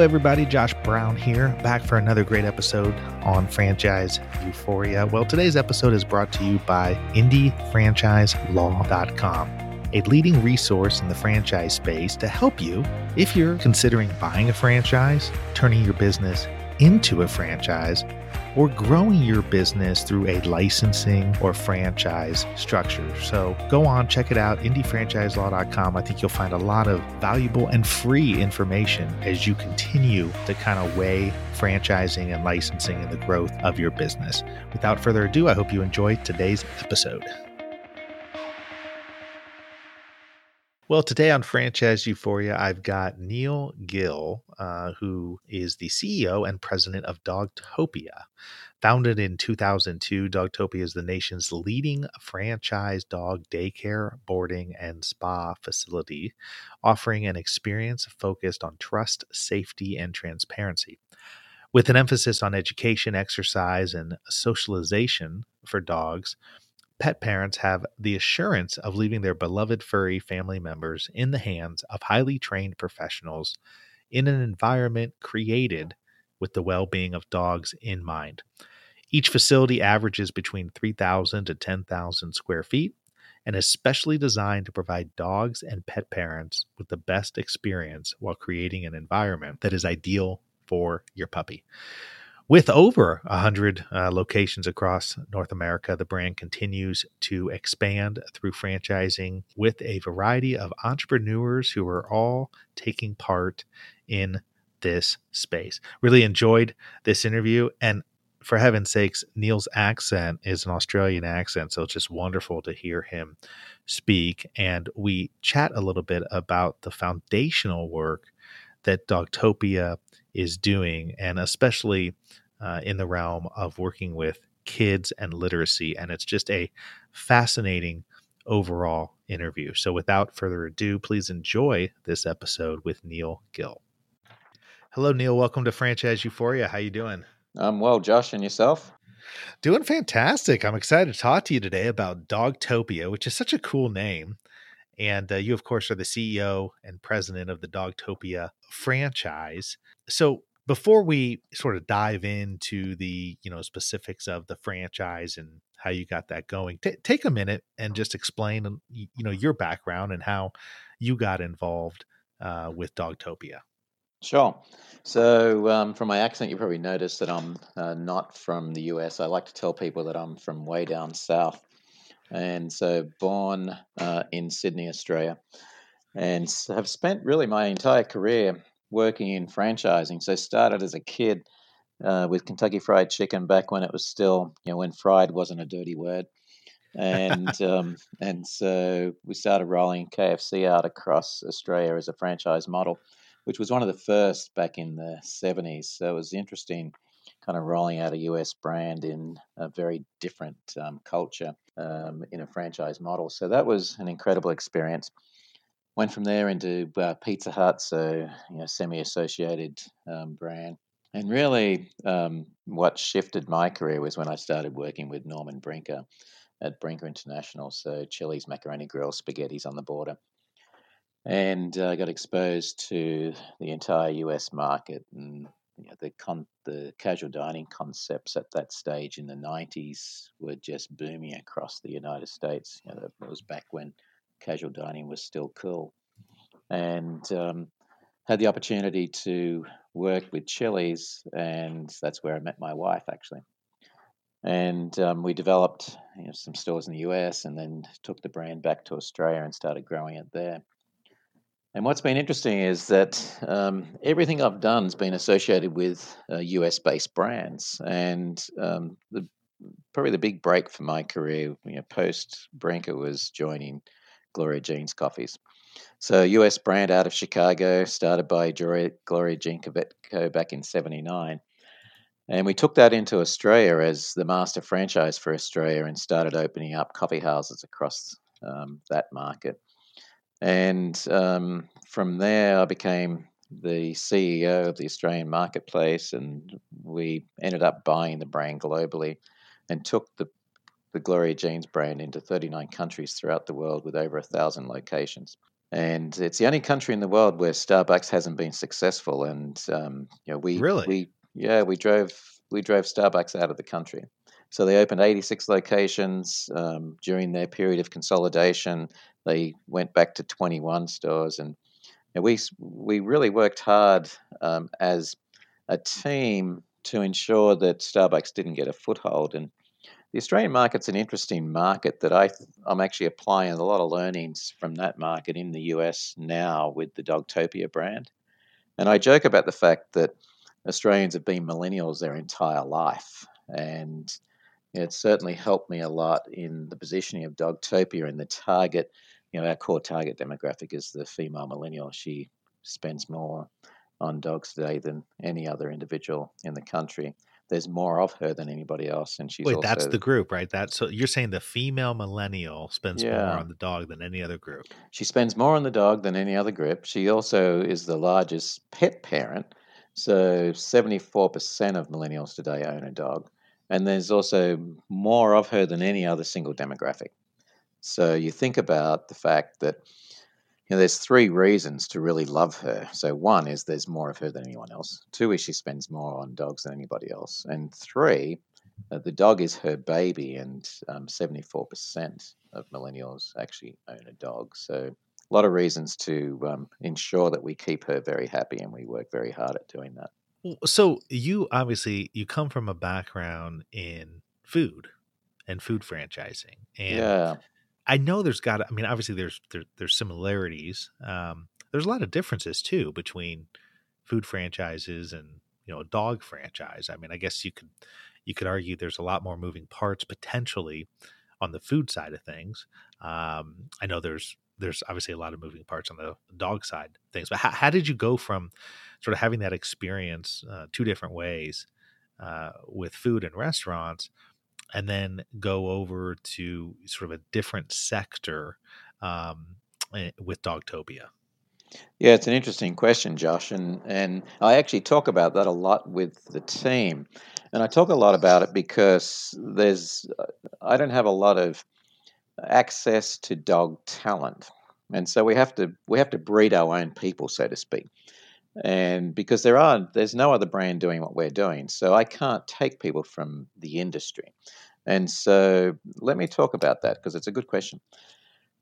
Everybody. Josh Brown here, back for another great episode on franchise euphoria. Well, today's episode is brought to you by IndyFranchiseLaw.com, a leading resource in the franchise space to help you if you're considering buying a franchise, turning your business into a franchise, or growing your business through a licensing or franchise structure. So go on, check it out, indyfranchiselaw.com. I think you'll find a lot of valuable and free information as you continue to kind of weigh franchising and licensing and the growth of your business. Without further ado, I hope you enjoy today's episode. Well, today on Franchise Euphoria, I've got Neil Gill, uh, who is the CEO and president of Dogtopia. Founded in 2002, Dogtopia is the nation's leading franchise dog daycare, boarding, and spa facility, offering an experience focused on trust, safety, and transparency. With an emphasis on education, exercise, and socialization for dogs, pet parents have the assurance of leaving their beloved furry family members in the hands of highly trained professionals in an environment created with the well being of dogs in mind. Each facility averages between 3,000 to 10,000 square feet and is specially designed to provide dogs and pet parents with the best experience while creating an environment that is ideal for your puppy. With over 100 uh, locations across North America, the brand continues to expand through franchising with a variety of entrepreneurs who are all taking part in this space. Really enjoyed this interview. And for heaven's sakes, Neil's accent is an Australian accent. So it's just wonderful to hear him speak. And we chat a little bit about the foundational work that Dogtopia is doing, and especially uh, in the realm of working with kids and literacy. And it's just a fascinating overall interview. So, without further ado, please enjoy this episode with Neil Gill. Hello, Neil. Welcome to Franchise Euphoria. How are you doing? I'm well, Josh, and yourself? Doing fantastic. I'm excited to talk to you today about Dogtopia, which is such a cool name. And uh, you, of course, are the CEO and president of the Dogtopia franchise. So, before we sort of dive into the you know specifics of the franchise and how you got that going t- take a minute and just explain um, you know your background and how you got involved uh, with dogtopia. Sure. So um, from my accent you probably noticed that i'm uh, not from the us i like to tell people that i'm from way down south. And so born uh, in sydney australia. And have spent really my entire career working in franchising. So started as a kid uh, with Kentucky Fried Chicken back when it was still, you know, when fried wasn't a dirty word. And um, and so we started rolling KFC out across Australia as a franchise model, which was one of the first back in the 70s. So it was interesting kind of rolling out a US brand in a very different um, culture um, in a franchise model. So that was an incredible experience went from there into uh, Pizza Hut, so you know, semi-associated um, brand. And really, um, what shifted my career was when I started working with Norman Brinker at Brinker International, so Chili's Macaroni Grill, spaghetti's on the border, and I uh, got exposed to the entire U.S. market and you know, the con- the casual dining concepts at that stage in the '90s were just booming across the United States. You know, it was back when casual dining was still cool. And um, had the opportunity to work with Chili's, and that's where I met my wife actually. And um, we developed you know, some stores in the US and then took the brand back to Australia and started growing it there. And what's been interesting is that um, everything I've done has been associated with uh, US based brands. And um, the, probably the big break for my career you know, post Brinker was joining Gloria Jean's coffees. So, US brand out of Chicago, started by Gloria Jean Kvetko back in 79. And we took that into Australia as the master franchise for Australia and started opening up coffee houses across um, that market. And um, from there, I became the CEO of the Australian marketplace, and we ended up buying the brand globally and took the the Gloria Jean's brand into 39 countries throughout the world with over a thousand locations. and it's the only country in the world where Starbucks hasn't been successful. And um, you know, we Really? we yeah we drove we drove Starbucks out of the country. So they opened 86 locations um, during their period of consolidation. They went back to 21 stores, and you know, we we really worked hard um, as a team to ensure that Starbucks didn't get a foothold. And the Australian market's an interesting market that I I'm actually applying a lot of learnings from that market in the US now with the Dogtopia brand. And I joke about the fact that Australians have been millennials their entire life, and it's certainly helped me a lot in the positioning of Dogtopia and the target. You know, our core target demographic is the female millennial. She spends more on dogs today than any other individual in the country. There's more of her than anybody else, and she's Wait, that's the group, right? That so you're saying the female millennial spends more on the dog than any other group. She spends more on the dog than any other group. She also is the largest pet parent. So 74% of millennials today own a dog. And there's also more of her than any other single demographic. So you think about the fact that you know, there's three reasons to really love her. So one is there's more of her than anyone else. Two is she spends more on dogs than anybody else. And three, uh, the dog is her baby, and um, 74% of millennials actually own a dog. So a lot of reasons to um, ensure that we keep her very happy, and we work very hard at doing that. So you obviously you come from a background in food and food franchising, and Yeah, I know there's got. I mean, obviously there's there, there's similarities. Um, there's a lot of differences too between food franchises and you know a dog franchise. I mean, I guess you could you could argue there's a lot more moving parts potentially on the food side of things. Um, I know there's there's obviously a lot of moving parts on the dog side things. But how, how did you go from sort of having that experience uh, two different ways uh, with food and restaurants? And then go over to sort of a different sector um, eh, with Dogtopia. yeah, it's an interesting question, Josh, and and I actually talk about that a lot with the team, and I talk a lot about it because there's uh, I don't have a lot of access to dog talent, and so we have to we have to breed our own people, so to speak. And because there are there's no other brand doing what we're doing, so I can't take people from the industry. And so let me talk about that because it's a good question.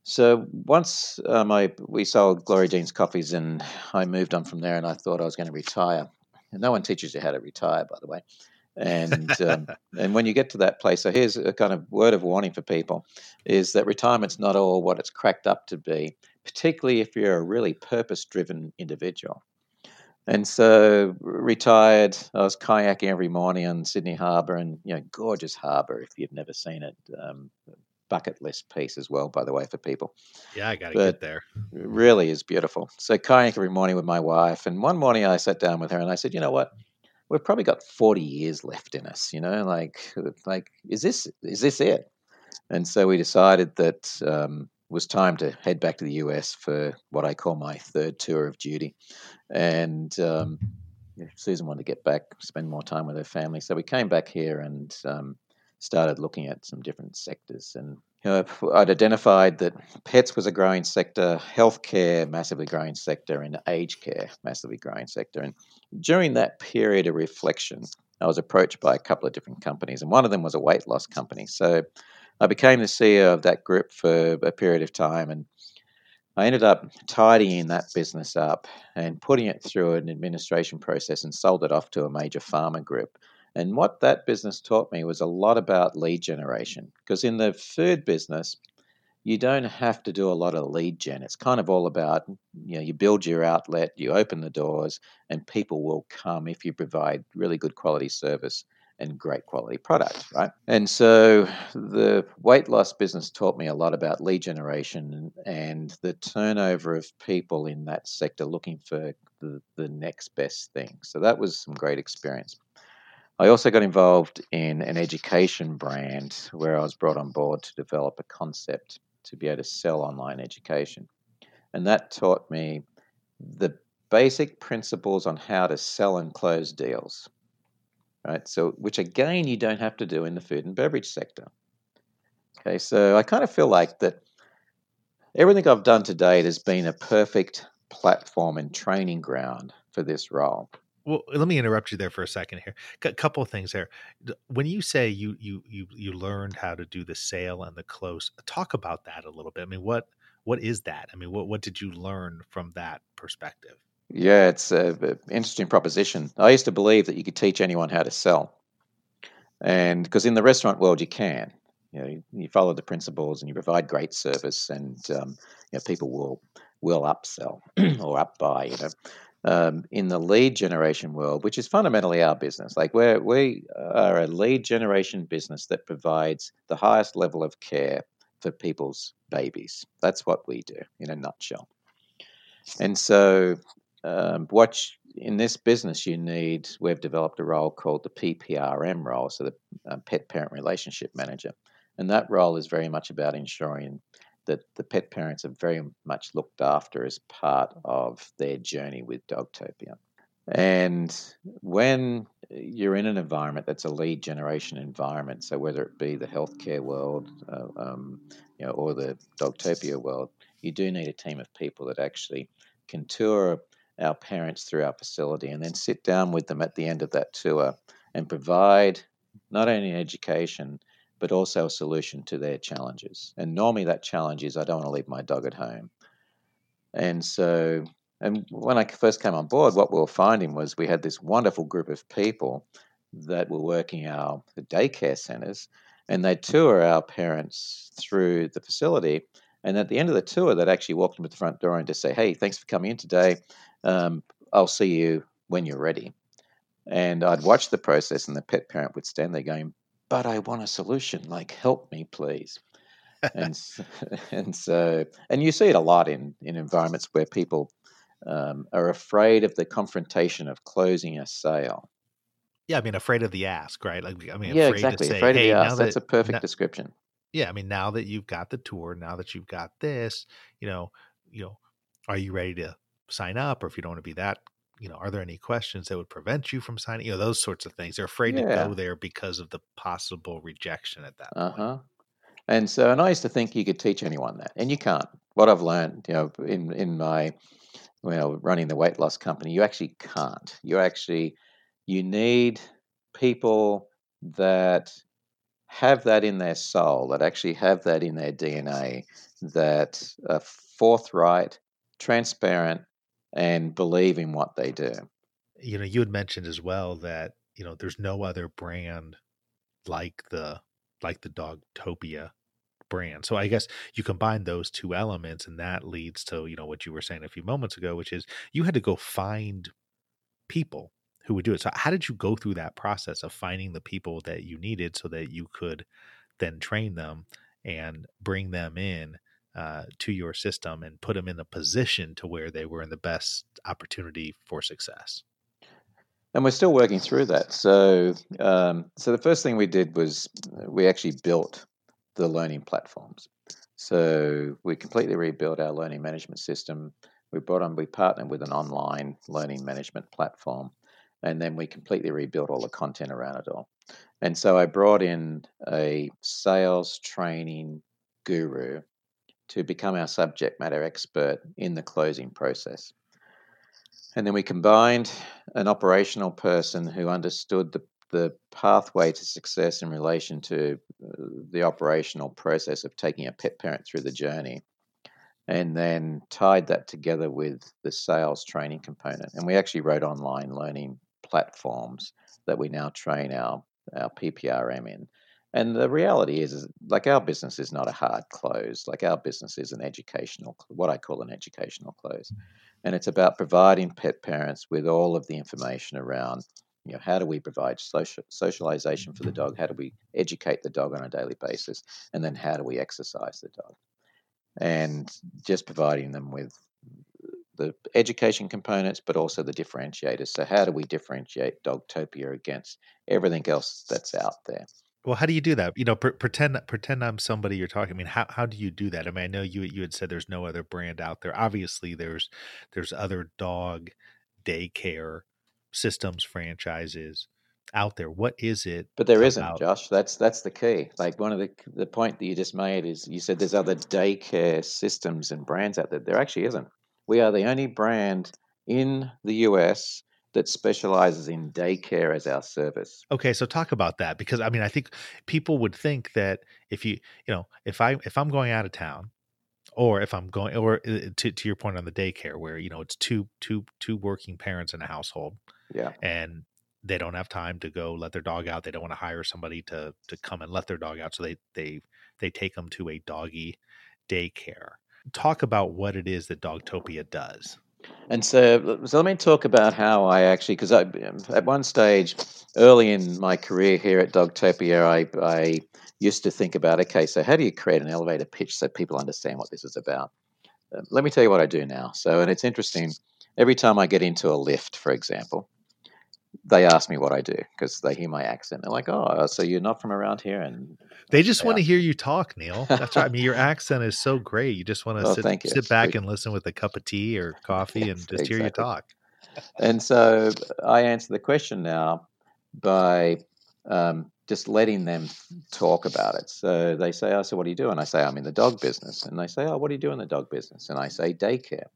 So once um, I we sold Gloria Jean's coffees, and I moved on from there, and I thought I was going to retire. And no one teaches you how to retire, by the way. And um, and when you get to that place, so here's a kind of word of warning for people: is that retirement's not all what it's cracked up to be, particularly if you're a really purpose-driven individual. And so retired, I was kayaking every morning on Sydney Harbour, and you know, gorgeous harbour if you've never seen it. Um, bucket list piece as well, by the way, for people. yeah, I got to get there. it really is beautiful. So kayak every morning with my wife, and one morning I sat down with her and I said, you know what? We've probably got forty years left in us. You know, like like is this is this it? And so we decided that um, was time to head back to the US for what I call my third tour of duty. And um, Susan wanted to get back, spend more time with her family. So we came back here and um, started looking at some different sectors. And you know, I'd identified that pets was a growing sector, healthcare, massively growing sector, and aged care, massively growing sector. And during that period of reflection, I was approached by a couple of different companies, and one of them was a weight loss company. So I became the CEO of that group for a period of time, and I ended up tidying that business up and putting it through an administration process and sold it off to a major pharma group. And what that business taught me was a lot about lead generation. Because in the food business, you don't have to do a lot of lead gen. It's kind of all about, you know, you build your outlet, you open the doors, and people will come if you provide really good quality service and great quality product, right? And so the weight loss business taught me a lot about lead generation and the turnover of people in that sector looking for the, the next best thing. So that was some great experience. I also got involved in an education brand where I was brought on board to develop a concept to be able to sell online education. And that taught me the basic principles on how to sell and close deals. Right? So which again you don't have to do in the food and beverage sector. Okay, so I kind of feel like that everything I've done today has been a perfect platform and training ground for this role. Well, let me interrupt you there for a second here. A couple of things there. When you say you you you you learned how to do the sale and the close, talk about that a little bit. I mean, what what is that? I mean, what what did you learn from that perspective? Yeah, it's an interesting proposition. I used to believe that you could teach anyone how to sell, and because in the restaurant world you can, you know, you, you follow the principles and you provide great service, and um, you know, people will will upsell or upbuy. You know, um, in the lead generation world, which is fundamentally our business. Like we we are a lead generation business that provides the highest level of care for people's babies. That's what we do in a nutshell. And so, um, what in this business you need, we've developed a role called the PPRM role, so the uh, pet parent relationship manager, and that role is very much about ensuring that the pet parents are very much looked after as part of their journey with Dogtopia. And when you're in an environment that's a lead generation environment, so whether it be the healthcare world, uh, um, you know, or the Dogtopia world, you do need a team of people that actually can tour our parents through our facility and then sit down with them at the end of that tour and provide not only education but also a solution to their challenges. And normally that challenge is I don't want to leave my dog at home. And so, and when I first came on board, what we were finding was we had this wonderful group of people that were working our daycare centers, and they'd tour our parents through the facility. And at the end of the tour, they'd actually walk them to the front door and just say, "Hey, thanks for coming in today. Um, I'll see you when you're ready." And I'd watch the process, and the pet parent would stand there going, but I want a solution. Like, help me, please. and and so and you see it a lot in in environments where people um, are afraid of the confrontation of closing a sale. Yeah, I mean, afraid of the ask, right? Like, I mean, yeah, afraid exactly. Say, afraid hey, of the ask. That's that, a perfect now, description. Yeah, I mean, now that you've got the tour, now that you've got this, you know, you know, are you ready to sign up? Or if you don't want to be that you know, are there any questions that would prevent you from signing? You know, those sorts of things. They're afraid yeah. to go there because of the possible rejection at that uh-huh. point. And so, and I used to think you could teach anyone that, and you can't. What I've learned, you know, in in my well, running the weight loss company, you actually can't. You actually you need people that have that in their soul, that actually have that in their DNA, that are forthright, transparent, and believe in what they do. You know, you had mentioned as well that, you know, there's no other brand like the like the Dogtopia brand. So I guess you combine those two elements and that leads to, you know, what you were saying a few moments ago, which is you had to go find people who would do it. So how did you go through that process of finding the people that you needed so that you could then train them and bring them in uh, to your system and put them in a position to where they were in the best opportunity for success. And we're still working through that. So, um, so the first thing we did was uh, we actually built the learning platforms. So we completely rebuilt our learning management system. We brought on, we partnered with an online learning management platform, and then we completely rebuilt all the content around it all. And so I brought in a sales training guru to become our subject matter expert in the closing process. And then we combined an operational person who understood the, the pathway to success in relation to uh, the operational process of taking a pet parent through the journey, and then tied that together with the sales training component. And we actually wrote online learning platforms that we now train our, our PPRM in. And the reality is, is, like our business is not a hard close. Like our business is an educational, what I call an educational close, and it's about providing pet parents with all of the information around, you know, how do we provide social socialization for the dog? How do we educate the dog on a daily basis? And then how do we exercise the dog? And just providing them with the education components, but also the differentiators. So how do we differentiate Dogtopia against everything else that's out there? Well, how do you do that? You know, pretend pretend I'm somebody you're talking. I mean, how how do you do that? I mean, I know you you had said there's no other brand out there. Obviously, there's there's other dog daycare systems franchises. out there? What is it? But there isn't, Josh. That's that's the key. Like one of the the point that you just made is you said there's other daycare systems and brands out there. There actually isn't. We are the only brand in the US that specializes in daycare as our service. Okay, so talk about that because I mean I think people would think that if you you know if I if I'm going out of town or if I'm going or uh, to to your point on the daycare where you know it's two two two working parents in a household Yeah. and they don't have time to go let their dog out they don't want to hire somebody to to come and let their dog out so they they they take them to a doggy daycare talk about what it is that dogtopia does And so, so let me talk about how I actually, because I, at one stage early in my career here at Dogtopia, I, I used to think about, okay, so how do you create an elevator pitch so people understand what this is about? Uh, let me tell you what I do now. So, and it's interesting. Every time I get into a lift, for example, they ask me what I do because they hear my accent. They're like, "Oh, so you're not from around here?" And they just want to hear you talk neil that's right i mean your accent is so great you just want to Oh, sit, sit back and listen with a cup of tea or coffee and Yes, just hear you talk And so I answer the question now by um, just letting them talk about it. So they say, Oh, so what do you do? And I say, I'm in the dog business. And they say, Oh, what do you do in the dog business? And I say, daycare.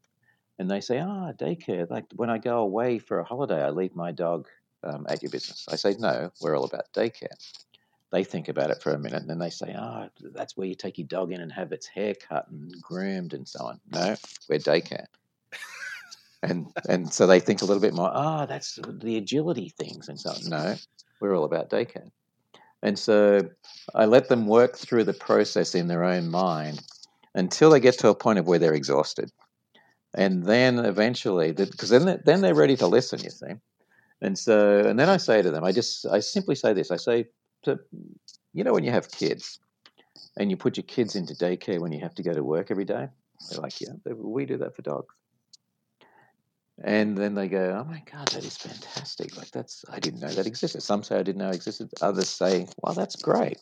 And they say, Ah, daycare. Like when I go away for a holiday, I leave my dog um, at your business. I say, No, we're all about daycare. They think about it for a minute and then they say, Oh, that's where you take your dog in and have its hair cut and groomed and so on. No, we're daycare and and so they think a little bit more. Ah, that's the agility things and so on. No, we're all about daycare, and so I let them work through the process in their own mind until they get to a point of where they're exhausted, and then eventually, because then they- then they're ready to listen. You see, and so and then I say to them, I just I simply say this. I say, to, you know, when you have kids. And you put your kids into daycare when you have to go to work every day. They're like, yeah, we do that for dogs. And then they go, "Oh my god, that is fantastic! Like that's I didn't know that existed." Some say I didn't know it existed. Others say, "Well, that's great."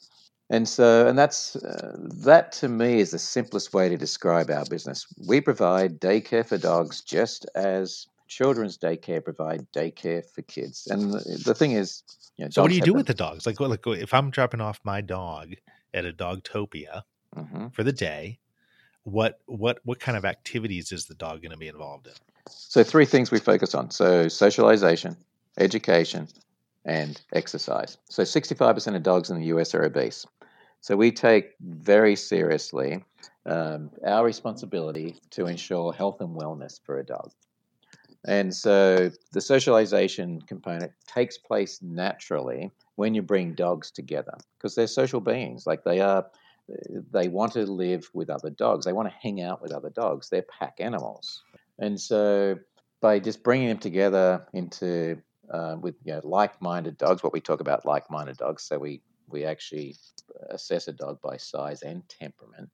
And so, and that's uh, that to me is the simplest way to describe our business. We provide daycare for dogs, just as children's daycare provide daycare for kids. And the, the thing is, you know, so what do you do them- with the dogs like, like if i'm dropping off my dog at a dogtopia Mhm. for the day what what what kind of activities is the dog going to be involved in So three things we focus on: so socialization, education, and exercise. So 65% of dogs in the US are obese. So we take very seriously um, our responsibility to ensure health and wellness for a dog. And so the socialization component takes place naturally when you bring dogs together because they're social beings. Like they are, they want to live with other dogs. They want to hang out with other dogs. They're pack animals. And so by just bringing them together into uh, with you know, like-minded dogs, what we talk about like-minded dogs. So we we actually assess a dog by size and temperament.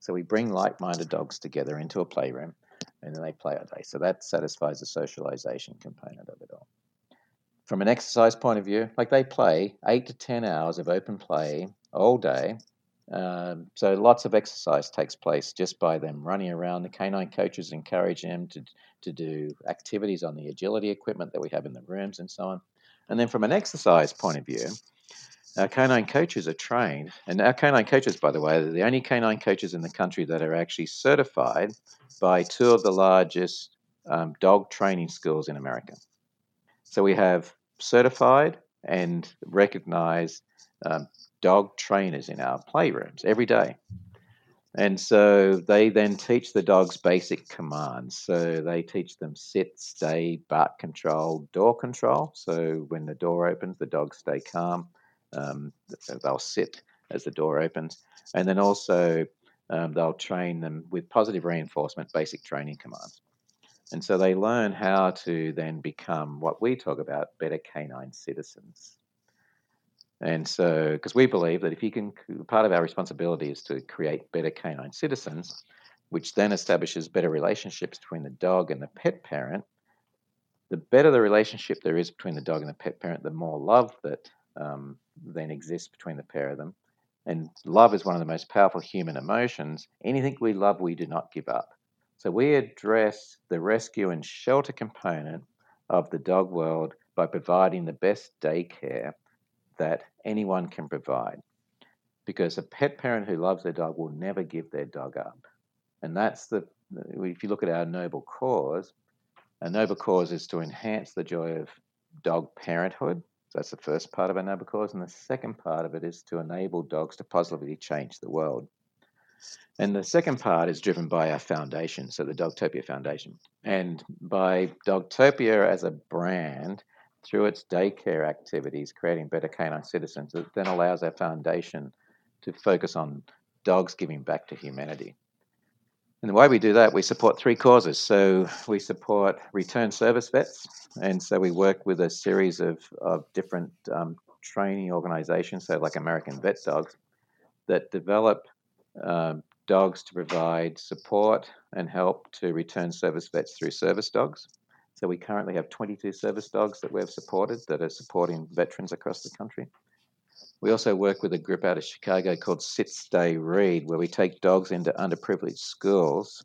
So we bring like-minded dogs together into a playroom, and then they play all day. So that satisfies the socialization component of it all. From an exercise point of view, like they play eight to ten hours of open play all day. Um, so lots of exercise takes place just by them running around. The canine coaches encourage them to to do activities on the agility equipment that we have in the rooms and so on. And then from an exercise point of view, our canine coaches are trained, and our canine coaches, by the way, are the only canine coaches in the country that are actually certified by two of the largest um, dog training schools in America. So we have certified and recognized um, dog trainers in our playrooms every day. And so they then teach the dogs basic commands. So they teach them sit, stay, bark control, door control. So when the door opens, the dogs stay calm. Um, they'll sit as the door opens. And then also um, they'll train them with positive reinforcement, basic training commands. And so they learn how to then become what we talk about better canine citizens. And so, because we believe that if you can, part of our responsibility is to create better canine citizens, which then establishes better relationships between the dog and the pet parent. The better the relationship there is between the dog and the pet parent, the more love that um, then exists between the pair of them. And love is one of the most powerful human emotions. Anything we love, we do not give up. So we address the rescue and shelter component of the dog world by providing the best daycare that anyone can provide. Because a pet parent who loves their dog will never give their dog up. And that's the, if you look at our noble cause, our noble cause is to enhance the joy of dog parenthood. That's the first part of our noble cause. And the second part of it is to enable dogs to positively change the world. And the second part is driven by our foundation, so the Dogtopia Foundation. And by Dogtopia as a brand, through its daycare activities, creating better canine citizens, it then allows our foundation to focus on dogs giving back to humanity. And the way we do that, we support three causes. So we support return service vets, and so we work with a series of, of different um, training organizations, so like American Vet Dogs, that develop um, dogs to provide support and help to return service vets through service dogs. So we currently have 22 service dogs that we've supported that are supporting veterans across the country. We also work with a group out of Chicago called Sit Stay Read, where we take dogs into underprivileged schools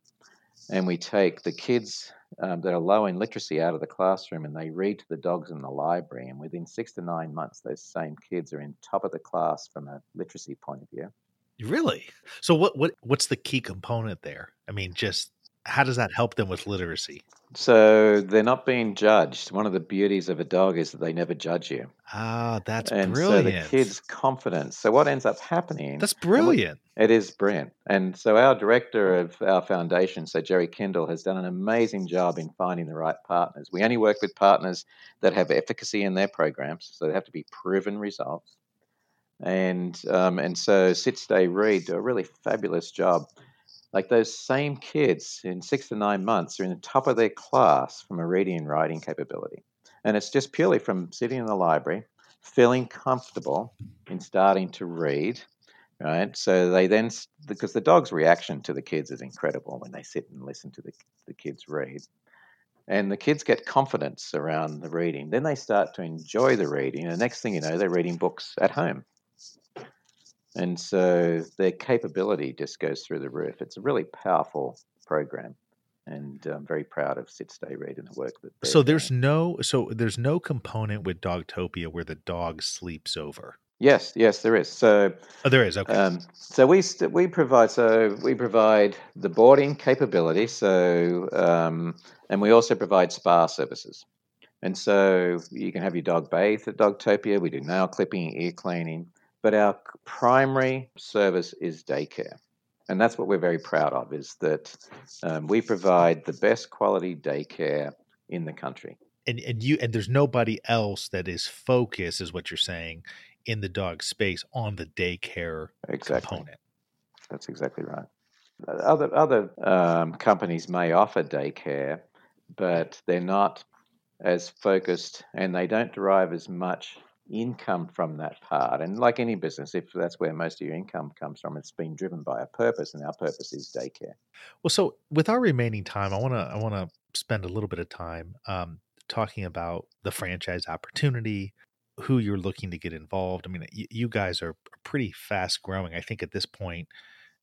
and we take the kids um, that are low in literacy out of the classroom and they read to the dogs in the library. And within six to nine months, those same kids are in top of the class from a literacy point of view. Really? So what what what's the key component there? I mean, just how does that help them with literacy? So they're not being judged. One of the beauties of a dog is that they never judge you. Ah, that's and brilliant. so the kids' confidence. So what ends up happening? That's brilliant. It is brilliant. And so our director of our foundation, so Jerry Kindle, has done an amazing job in finding the right partners. We only work with partners that have efficacy in their programs, so they have to be proven results. And um, and so Sit Stay Read do a really fabulous job like those same kids in six to nine months are in the top of their class from a reading and writing capability. And it's just purely from sitting in the library, feeling comfortable in starting to read, right? So they then, because the dog's reaction to the kids is incredible when they sit and listen to the, the kids read. And the kids get confidence around the reading. Then they start to enjoy the reading. And the next thing you know, they're reading books at home. And so their capability just goes through the roof. It's a really powerful program. And I'm very proud of Sit Stay Read and the work that. So there's doing. no so there's no component with Dogtopia where the dog sleeps over. Yes, yes, there is. So oh, there is. Okay. Um, so we st- we provide so we provide the boarding capability. So um, and we also provide spa services. And so you can have your dog bathed at Dogtopia. We do nail clipping, ear cleaning but our primary service is daycare. And that's what we're very proud of is that um, we provide the best quality daycare in the country. And, and you and there's nobody else that is focused, is what you're saying, in the dog space on the daycare exactly. component. That's exactly right. Other other um, companies may offer daycare, but they're not as focused, and they don't derive as much income from that part. And like any business, if that's where most of your income comes from, it's been driven by a purpose, and our purpose is daycare. Well, so with our remaining time, I want to I want to spend a little bit of time um, talking about the franchise opportunity, who you're looking to get involved. I mean, you, you guys are pretty fast growing. I think at this point,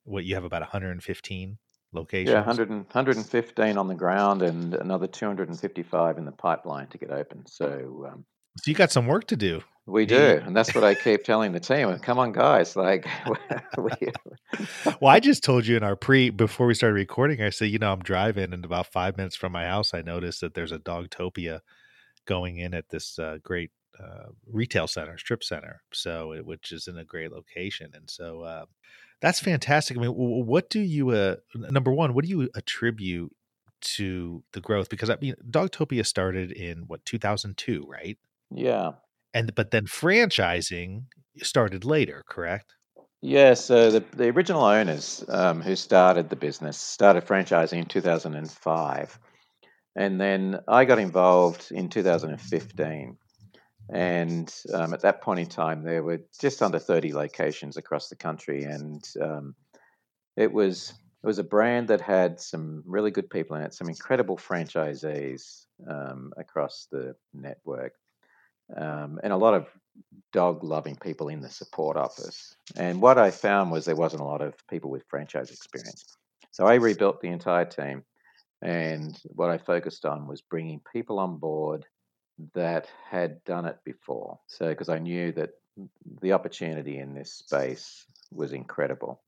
what you have about 115 locations. Yeah, 100, 115 on the ground and another 255 in the pipeline to get open. So, um, so you got some work to do. We do, and that's what I keep telling the team. Come on, guys! Like, we, well, I just told you in our pre before we started recording. I said, you know, I'm driving, and about five minutes from my house, I noticed that there's a Dogtopia going in at this uh, great uh, retail center, strip center. So, it, which is in a great location, and so uh, that's fantastic. I mean, what do you? Uh, number one, what do you attribute to the growth? Because I mean, Dogtopia started in what 2002, right? Yeah and but then franchising started later, correct? Yeah, so the, the original owners um, who started the business started franchising in 2005. And then I got involved in 2015. And um, at that point in time, there were just under 30 locations across the country. And um, it was it was a brand that had some really good people in it, some incredible franchisees um, across the network um, and a lot of dog loving people in the support office. And what I found was there wasn't a lot of people with franchise experience. So I rebuilt the entire team. And what I focused on was bringing people on board that had done it before. So, because I knew that the opportunity in this space was incredible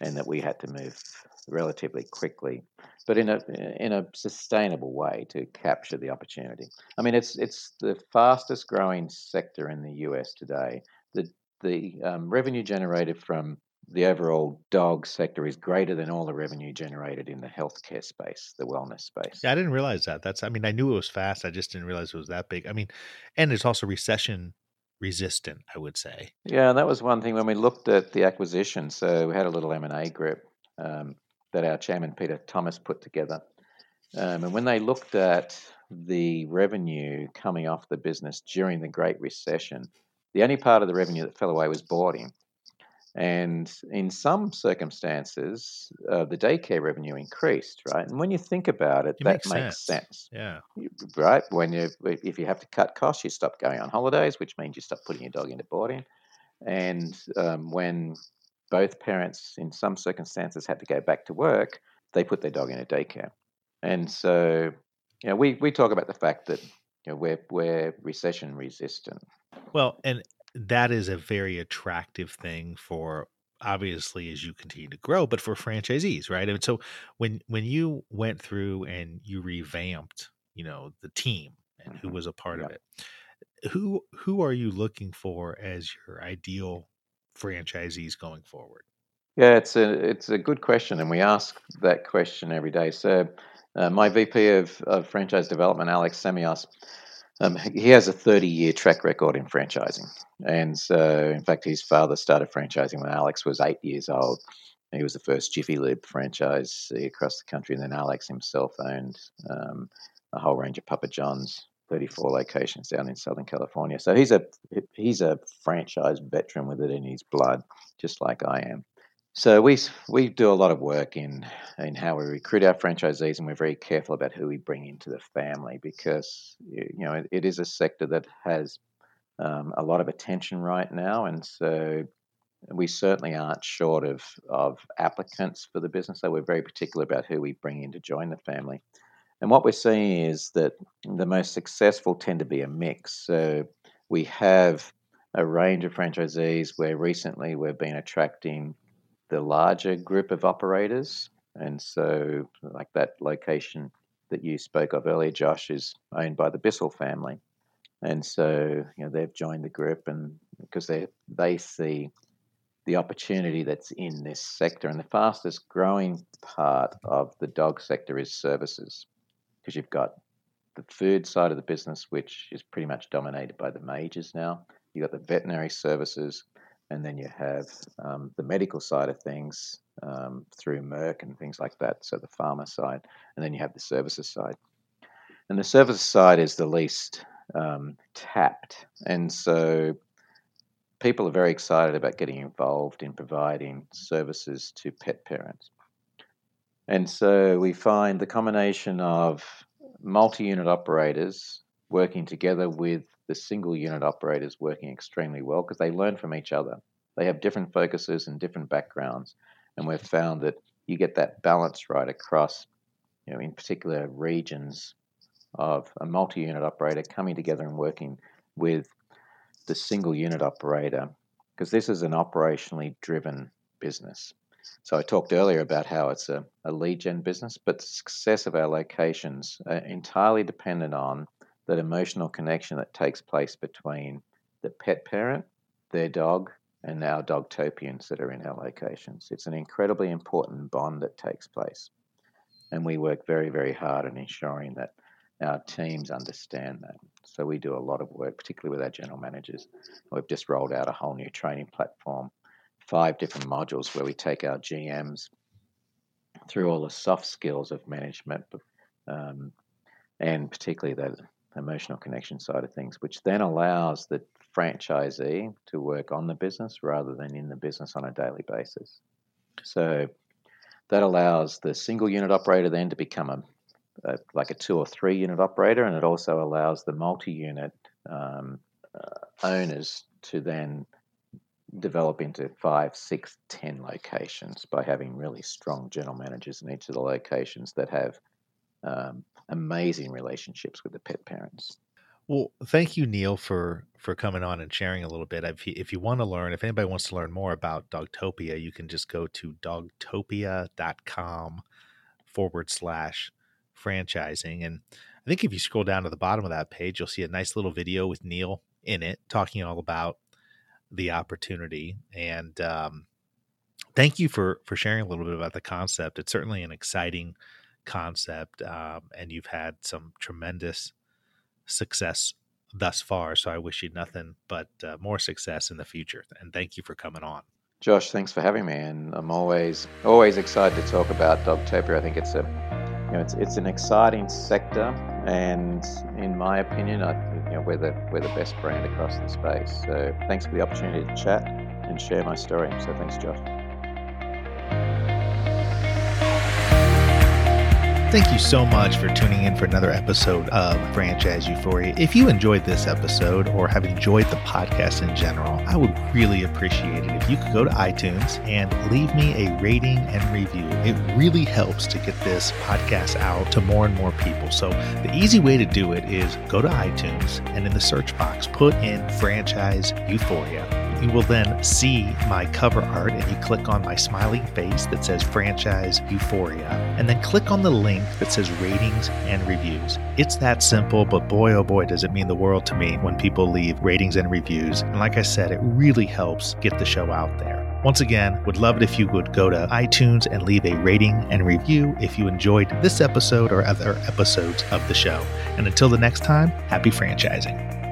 and that we had to move relatively quickly, but in a in a sustainable way to capture the opportunity. I mean, it's it's the fastest growing sector in the US today. The the um, revenue generated from the overall dog sector is greater than all the revenue generated in the healthcare space, the wellness space. Yeah, I didn't realize that. That's I mean, I knew it was fast. I just didn't realize it was that big. I mean, and it's also recession resistant, I would say. Yeah, and that was one thing when we looked at the acquisition. So we had a little M and A group um, that our chairman Peter Thomas put together, um, and when they looked at the revenue coming off the business during the Great Recession, the only part of the revenue that fell away was boarding. And in some circumstances, uh, the daycare revenue increased, right? And when you think about it, It that makes makes sense. sense, Yeah. Right? When you if you have to cut costs, you stop going on holidays, which means you stop putting your dog into boarding. And um, when both parents, in some circumstances, had to go back to work, they put their dog in a daycare. And so, you know, we we talk about the fact that you know we're we're recession resistant. Well, and that is a very attractive thing for obviously as you continue to grow, but for franchisees, right? And so when when you went through and you revamped, you know, the team and who Mhm. was a part of it, who who are you looking for as your ideal franchisees going forward? Yeah, it's a it's a good question, and we ask that question every day. So, uh, my VP of, of franchise development, Alex Semios, um, he has a 30 year track record in franchising, and so in fact, his father started franchising when Alex was eight years old. He was the first Jiffy Lube franchise across the country, and then Alex himself owned um, a whole range of Papa John's, 34 locations down in Southern California. So he's a he's a franchise veteran with it in his blood, just like I am. So we we do a lot of work in in how we recruit our franchisees, and we're very careful about who we bring into the family because you know it, it is a sector that has um, a lot of attention right now, and so we certainly aren't short of of applicants for the business. So we're very particular about who we bring in to join the family. And what we're seeing is that the most successful tend to be a mix. So we have a range of franchisees where recently we've been attracting the larger group of operators. And so, like that location that you spoke of earlier, Josh, is owned by the Bissell family. And so, you know, they've joined the group and because they they see the opportunity that's in this sector. And the fastest growing part of the dog sector is services because you've got the food side of the business, which is pretty much dominated by the majors now. You've got the veterinary services, and then you have um, the medical side of things um, through Merck and things like that. So the pharma side, and then you have the services side. And the services side is the least um, tapped. And so people are very excited about getting involved in providing services to pet parents. And so we find the combination of multi unit operators working together with the single unit operators working extremely well because they learn from each other. They have different focuses and different backgrounds. And we've found that you get that balance right across, you know, in particular regions of a multi unit operator coming together and working with the single unit operator because this is an operationally driven business. So I talked earlier about how it's a, a lead gen business, but the success of our locations are entirely dependent on that emotional connection that takes place between the pet parent, their dog, and our dogtopians that are in our locations. It's an incredibly important bond that takes place. And we work very, very hard on ensuring that our teams understand that. So we do a lot of work, particularly with our general managers. We've just rolled out a whole new training platform, five different modules where we take our GMs through all the soft skills of management, um, and particularly the emotional connection side of things, which then allows the franchisee to work on the business rather than in the business on a daily basis. So that allows the single unit operator then to become a uh, like a two or three unit operator, and it also allows the multi unit um, uh, owners to then develop into five, six, ten locations by having really strong general managers in each of the locations that have um, amazing relationships with the pet parents. Well, thank you, Neil, for for coming on and sharing a little bit. If you, if you want to learn, if anybody wants to learn more about Dogtopia, you can just go to dogtopia.com forward slash franchising. And I think if you scroll down to the bottom of that page, you'll see a nice little video with Neil in it talking all about the opportunity. And um, thank you for for sharing a little bit about the concept. It's certainly an exciting concept, um, and you've had some tremendous success thus far. So I wish you nothing but uh, more success in the future. And thank you for coming on. Josh, thanks for having me, and I'm always always excited to talk about dog Dogtopia. I think it's a know it's it's an exciting sector, and in my opinion, I you know we're the we're the best brand across the space. So thanks for the opportunity to chat and share my story. So thanks, Josh. Thank you so much for tuning in for another episode of Franchise Euphoria. If you enjoyed this episode or have enjoyed the podcast in general, I would really appreciate it if you could go to iTunes and leave me a rating and review. It really helps to get this podcast out to more and more people. So, the easy way to do it is go to iTunes and in the search box, put in Franchise Euphoria you will then see my cover art and you click on my smiling face that says franchise euphoria and then click on the link that says ratings and reviews. It's that simple, but boy, oh boy, does it mean the world to me when people leave ratings and reviews. And like I said, it really helps get the show out there. Once again, would love it if you would go to iTunes and leave a rating and review if you enjoyed this episode or other episodes of the show. And until the next time, happy franchising.